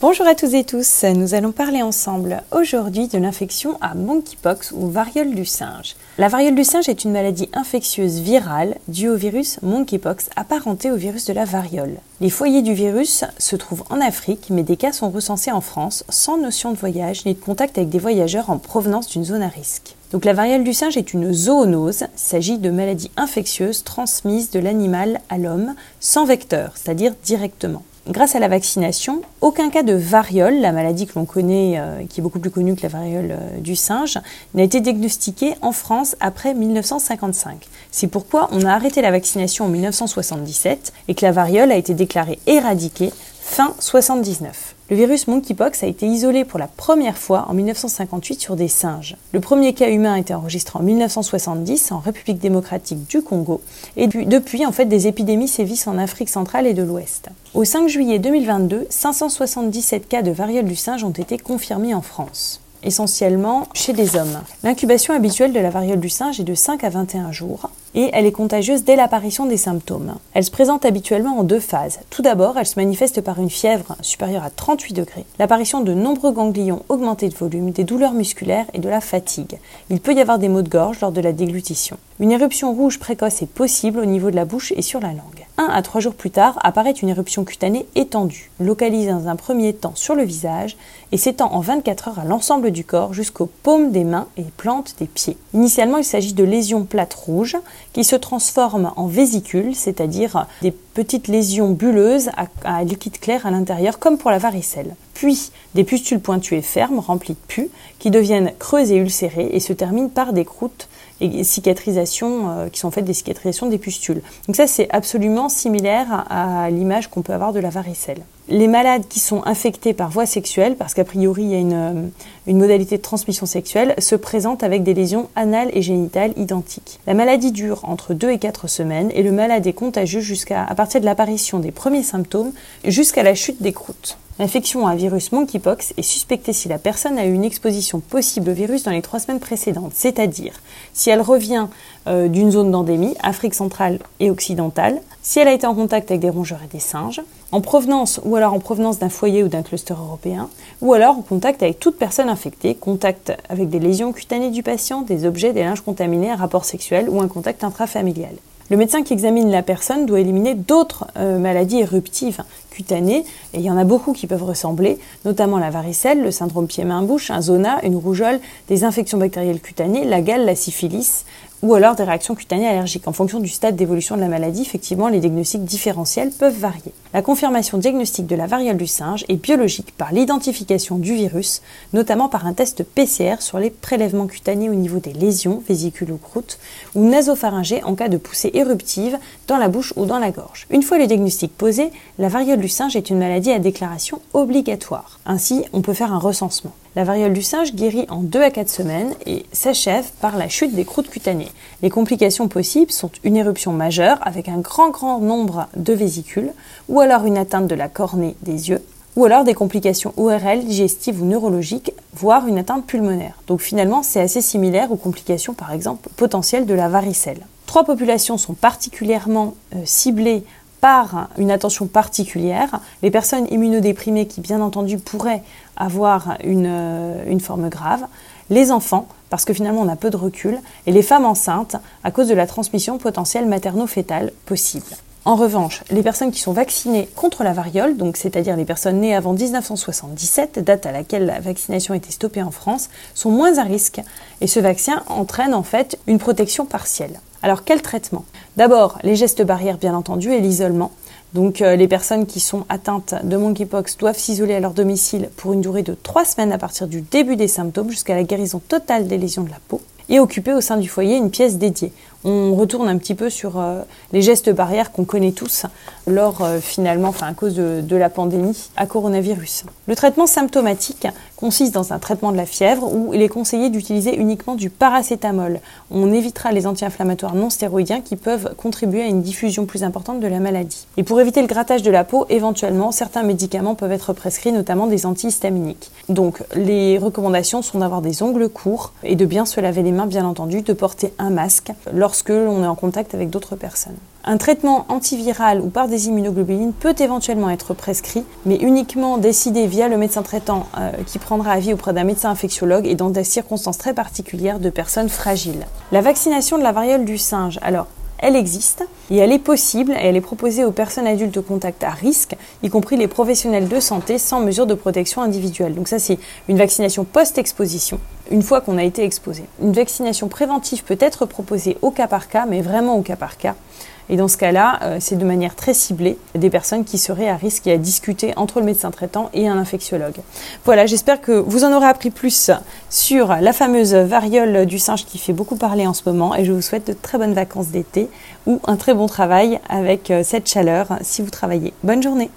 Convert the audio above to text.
Bonjour à tous et tous, nous allons parler ensemble aujourd'hui de l'infection à monkeypox ou variole du singe. La variole du singe est une maladie infectieuse virale due au virus monkeypox apparenté au virus de la variole. Les foyers du virus se trouvent en Afrique, mais des cas sont recensés en France sans notion de voyage ni de contact avec des voyageurs en provenance d'une zone à risque. Donc la variole du singe est une zoonose, il s'agit de maladies infectieuses transmises de l'animal à l'homme sans vecteur, c'est-à-dire directement grâce à la vaccination, aucun cas de variole, la maladie que l'on connaît, euh, qui est beaucoup plus connue que la variole euh, du singe, n'a été diagnostiqué en France après 1955. C'est pourquoi on a arrêté la vaccination en 1977 et que la variole a été déclarée éradiquée fin 79. Le virus monkeypox a été isolé pour la première fois en 1958 sur des singes. Le premier cas humain a été enregistré en 1970 en République démocratique du Congo et depuis, en fait, des épidémies sévissent en Afrique centrale et de l'Ouest. Au 5 juillet 2022, 577 cas de variole du singe ont été confirmés en France essentiellement chez des hommes. L'incubation habituelle de la variole du singe est de 5 à 21 jours et elle est contagieuse dès l'apparition des symptômes. Elle se présente habituellement en deux phases. Tout d'abord, elle se manifeste par une fièvre supérieure à 38 degrés, l'apparition de nombreux ganglions augmentés de volume, des douleurs musculaires et de la fatigue. Il peut y avoir des maux de gorge lors de la déglutition. Une éruption rouge précoce est possible au niveau de la bouche et sur la langue. Un à trois jours plus tard apparaît une éruption cutanée étendue, localisée dans un premier temps sur le visage et s'étend en 24 heures à l'ensemble du corps jusqu'aux paumes des mains et plantes des pieds. Initialement, il s'agit de lésions plates rouges qui se transforment en vésicules, c'est-à-dire des petites lésions bulleuses à, liquide clair à l'intérieur, comme pour la varicelle. Puis des pustules pointues et fermes, remplies de pus, qui deviennent creuses et ulcérées et se terminent par des croûtes et cicatrisations euh, qui sont faites des cicatrisations des pustules. Donc ça c'est absolument similaire à l'image qu'on peut avoir de la varicelle les malades qui sont infectés par voie sexuelle, parce qu'a priori il y a une, euh, modalité de transmission sexuelle, se présentent avec des lésions anales et génitales identiques. La maladie dure entre 2 et 4 semaines et le malade est contagieux jusqu'à partir de l'apparition des premiers symptômes jusqu'à la chute des croûtes. L'infection à un virus monkeypox est suspectée si la personne a eu une exposition possible au virus dans les trois semaines précédentes, c'est-à-dire si elle revient euh, d'une zone d'endémie, Afrique centrale et occidentale, si elle a été en contact avec des rongeurs et des singes, en provenance ou alors en provenance d'un foyer ou d'un cluster européen, ou alors en contact avec toute personne infectée, contact avec des lésions cutanées du patient, des objets, des linges contaminés, un rapport sexuel ou un contact intrafamilial. Le médecin qui examine la personne doit éliminer d'autres euh, maladies éruptives cutanées, et il y en a beaucoup qui peuvent ressembler, notamment la varicelle, le syndrome pied-main-bouche, un zona, une rougeole, des infections bactérielles cutanées, la gale, la syphilis, ou alors des réactions cutanées allergiques. En fonction du stade d'évolution de la maladie, effectivement, les diagnostics différentiels peuvent varier. La confirmation diagnostique de la variole du singe est biologique par l'identification du virus, notamment par un test PCR sur les prélèvements cutanés au niveau des lésions, vésicules ou croûtes, ou nasopharyngées en cas de poussée éruptive dans la bouche ou dans la gorge. Une fois le diagnostic posé, la variole du singe est une maladie à déclaration obligatoire. Ainsi, on peut faire un recensement. La variole du singe guérit en 2 à 4 semaines et s'achève par la chute des croûtes cutanées. Les complications possibles sont une éruption majeure avec un grand grand nombre de vésicules, ou alors une atteinte de la cornée des yeux, ou alors des complications ORL, digestives ou neurologiques, voire une atteinte pulmonaire. Donc finalement, c'est assez similaire aux complications par exemple potentielles de la varicelle. Trois populations sont particulièrement euh, ciblées par une attention particulière. Les personnes immunodéprimées qui, bien entendu, pourraient avoir une, euh, une, forme grave. Les enfants, parce que finalement on a peu de recul. Et les femmes enceintes, à cause de la transmission potentielle materno-fétale possible. En revanche, les personnes qui sont vaccinées contre la variole, c'est-à-dire les personnes nées avant 1977, date à laquelle la vaccination a été stoppée en France, sont moins à risque et ce vaccin entraîne en fait une protection partielle. Alors quel traitement? D'abord, les gestes barrières bien entendu et l'isolement. Donc euh, les personnes qui sont atteintes de monkeypox doivent s'isoler à leur domicile pour une durée de 3 semaines à partir du début des symptômes jusqu'à la guérison totale des lésions de la peau et occuper au sein du foyer une pièce dédiée. On retourne un petit peu sur euh, les gestes barrières qu'on connaît tous lors euh, finalement, à cause de, la pandémie à coronavirus. Le traitement symptomatique consiste dans un traitement de la fièvre où il est conseillé d'utiliser uniquement du paracétamol. On évitera les anti-inflammatoires non stéroïdiens qui peuvent contribuer à une diffusion plus importante de la maladie. Et pour éviter le grattage de la peau, éventuellement, certains médicaments peuvent être prescrits, notamment des antihistaminiques. Donc les recommandations sont d'avoir des ongles courts et de bien se laver les mains, bien entendu, de porter un masque lorsque l'on est en contact avec d'autres personnes. Un traitement antiviral ou par des immunoglobulines peut éventuellement être prescrit, mais uniquement décidé via le médecin traitant euh, qui prendra avis auprès d'un médecin infectiologue et dans des circonstances très particulières de personnes fragiles. La vaccination de la variole du singe. Alors, elle existe et elle est possible et elle est proposée aux personnes adultes au contact à risque, y compris les professionnels de santé sans mesure de protection individuelle. Donc ça c'est une vaccination post-exposition, une fois qu'on a été exposé. Une vaccination préventive peut être proposée au cas par cas, mais vraiment au cas par cas. Et dans ce cas-là, euh, c'est de manière très ciblée des personnes qui seraient à risque et à discuter entre le médecin traitant et un infectiologue. Voilà, j'espère que vous en aurez appris plus sur la fameuse variole du singe qui fait beaucoup parler en ce moment et je vous souhaite de très bonnes vacances d'été ou un très bon travail avec euh, cette chaleur si vous travaillez. Bonne journée